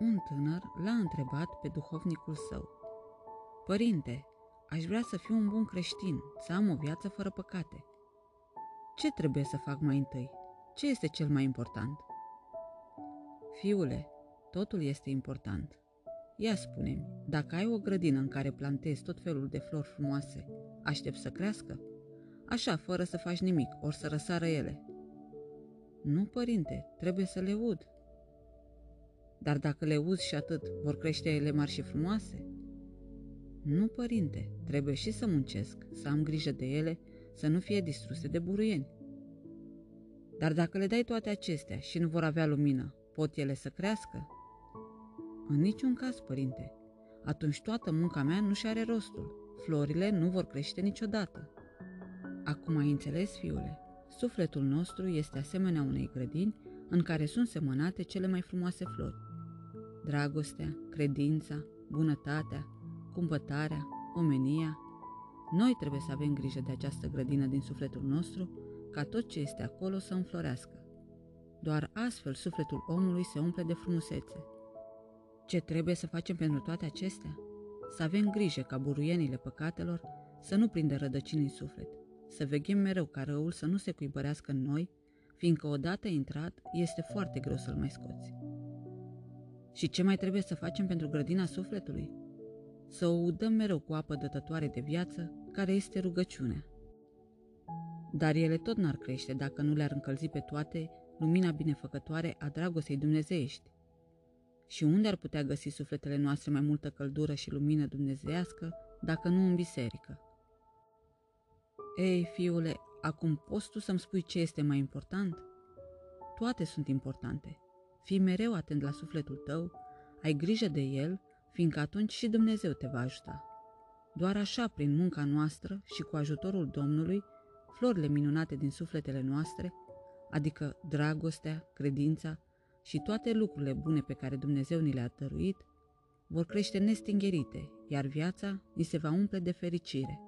un tânăr l-a întrebat pe duhovnicul său. Părinte, aș vrea să fiu un bun creștin, să am o viață fără păcate. Ce trebuie să fac mai întâi? Ce este cel mai important? Fiule, totul este important. Ia spune-mi, dacă ai o grădină în care plantezi tot felul de flori frumoase, aștept să crească? Așa, fără să faci nimic, ori să răsară ele. Nu, părinte, trebuie să le ud. Dar dacă le uzi și atât, vor crește ele mari și frumoase? Nu, părinte, trebuie și să muncesc, să am grijă de ele, să nu fie distruse de buruieni. Dar dacă le dai toate acestea și nu vor avea lumină, pot ele să crească? În niciun caz, părinte. Atunci toată munca mea nu și are rostul. Florile nu vor crește niciodată. Acum ai înțeles, fiule? Sufletul nostru este asemenea unei grădini în care sunt semănate cele mai frumoase flori. Dragostea, credința, bunătatea, cumpătarea, omenia. Noi trebuie să avem grijă de această grădină din sufletul nostru, ca tot ce este acolo să înflorească. Doar astfel sufletul omului se umple de frumusețe. Ce trebuie să facem pentru toate acestea? Să avem grijă ca buruienile păcatelor să nu prindă rădăcini în suflet, să veghem mereu ca răul să nu se cuibărească în noi, fiindcă odată intrat este foarte greu să-l mai scoți. Și ce mai trebuie să facem pentru grădina sufletului? Să o udăm mereu cu apă dătătoare de viață, care este rugăciunea. Dar ele tot n-ar crește dacă nu le-ar încălzi pe toate lumina binefăcătoare a dragostei dumnezeiești. Și unde ar putea găsi sufletele noastre mai multă căldură și lumină dumnezească dacă nu în biserică? Ei, fiule, acum poți tu să-mi spui ce este mai important? Toate sunt importante. Fii mereu atent la sufletul tău, ai grijă de el, fiindcă atunci și Dumnezeu te va ajuta. Doar așa, prin munca noastră și cu ajutorul Domnului, florile minunate din sufletele noastre, adică dragostea, credința și toate lucrurile bune pe care Dumnezeu ni le-a dăruit, vor crește nestingherite, iar viața ni se va umple de fericire.